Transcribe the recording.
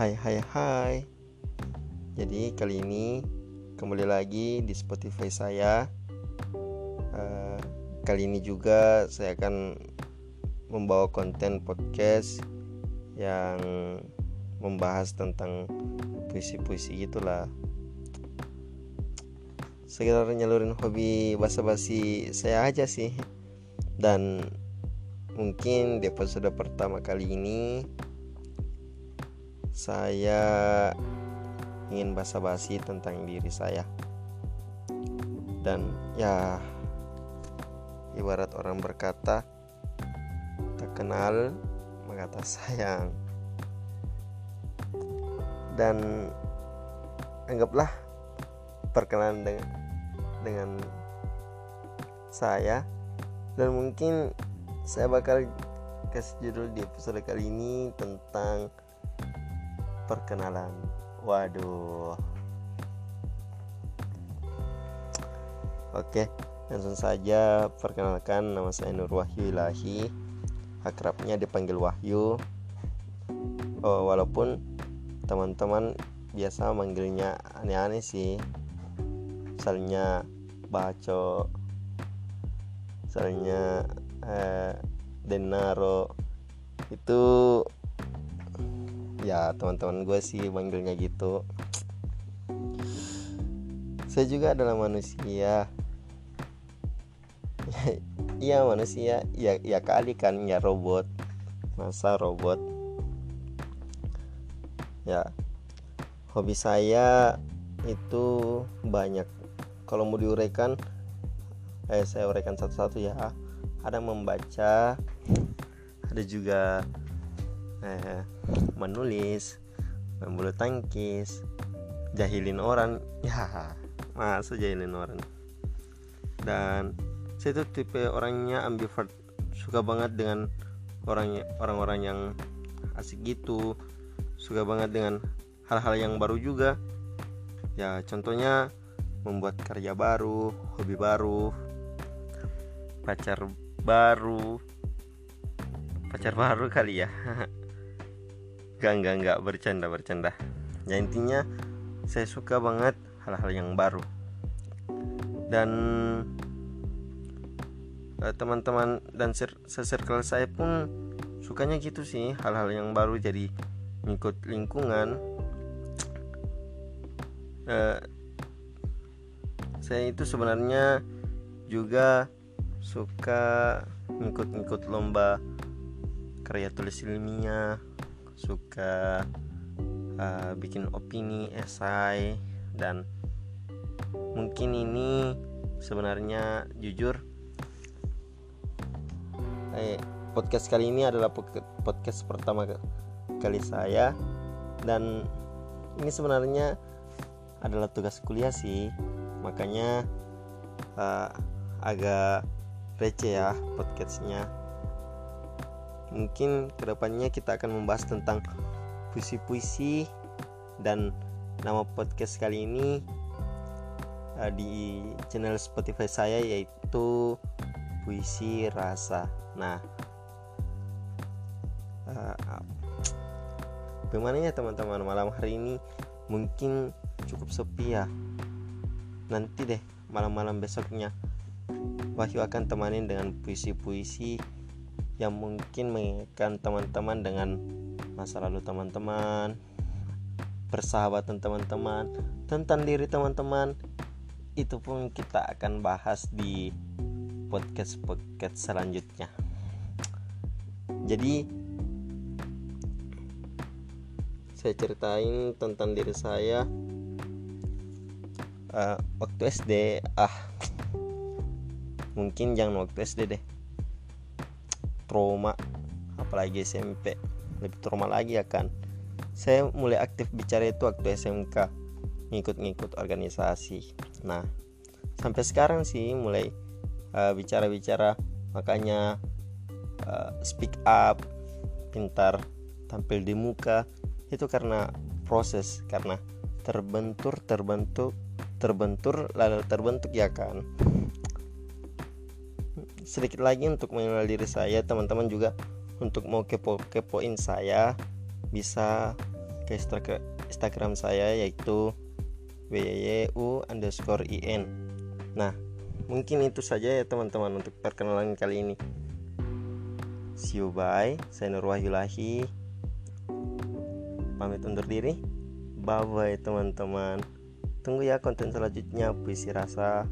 Hai hai hai. Jadi kali ini kembali lagi di Spotify saya. Uh, Kali ini juga saya akan membawa konten podcast Yang membahas tentang puisi-puisi gitulah. Sekitar nyalurin hobi basa-basi saya aja sih. Dan mungkin di episode pertama kali ini saya ingin basa-basi tentang diri saya. Dan ya ibarat orang berkata tak kenal sayang. Dan anggaplah perkenalan dengan dengan saya. Dan mungkin saya bakal kasih judul di episode kali ini tentang perkenalan. Waduh. Oke langsung saja perkenalkan nama saya Nur Wahyu Ilahi. Akrabnya dipanggil Wahyu. Oh, walaupun teman-teman biasa manggilnya aneh-aneh sih. Misalnya baco misalnya eh, denaro. Itu ya teman-teman gue sih manggilnya gitu. Saya juga adalah manusia. Iya manusia. Ya ya kali kan ya robot. Masa robot? Ya hobi saya itu banyak. Kalau mau diuraikan eh saya uraikan satu-satu ya. Ada membaca ada juga eh, menulis main bulu tangkis jahilin orang. Ya masa jahilin orang? Dan saya itu tipe orangnya ambivert. Suka banget dengan orang orang-orang yang asik gitu. Suka banget dengan hal-hal yang baru juga. Ya contohnya membuat karya baru hobi baru pacar baru. Pacar baru kali ya Gak, gak, gak, bercanda, bercanda. Ya intinya saya suka banget hal-hal yang baru. Dan eh, teman-teman dan se-circle saya pun sukanya gitu sih. Hal-hal yang baru jadi ngikut lingkungan. Eh, Saya itu sebenarnya juga suka ngikut-ngikut lomba karya tulis ilmiah suka uh, bikin opini esai dan mungkin ini sebenarnya jujur eh, podcast kali ini adalah podcast pertama kali saya dan ini sebenarnya adalah tugas kuliah sih. Makanya uh, agak receh ya podcastnya mungkin ke depannya kita akan membahas tentang puisi-puisi dan nama podcast kali ini uh, di channel Spotify saya yaitu puisi rasa. Nah uh, bagaimana ya teman-teman? Malam hari ini mungkin cukup sepi ya. Nanti deh malam-malam besoknya Wahyu akan temanin dengan puisi-puisi yang mungkin mengingatkan teman-teman dengan masa lalu teman-teman persahabatan teman-teman tentang diri teman-teman itu pun kita akan bahas di podcast podcast selanjutnya. Jadi saya ceritain tentang diri saya uh, waktu SD ah mungkin jangan waktu SD deh trauma apalagi SMP lebih trauma lagi ya kan saya mulai aktif bicara itu waktu SMK ngikut-ngikut organisasi. Nah sampai sekarang sih mulai uh, bicara-bicara. Makanya uh, speak up pintar tampil di muka. Itu karena proses karena terbentur terbentuk terbentur lalu terbentuk ya kan sedikit lagi untuk mengenal diri saya teman-teman juga untuk mau kepo kepoin saya bisa ke Instagram saya yaitu wyu underscore in nah mungkin itu saja ya teman-teman untuk perkenalan kali ini. See you bye. Saya Nur Wahyulahi pamit undur diri. Bye bye teman-teman. Tunggu ya konten selanjutnya puisi rasa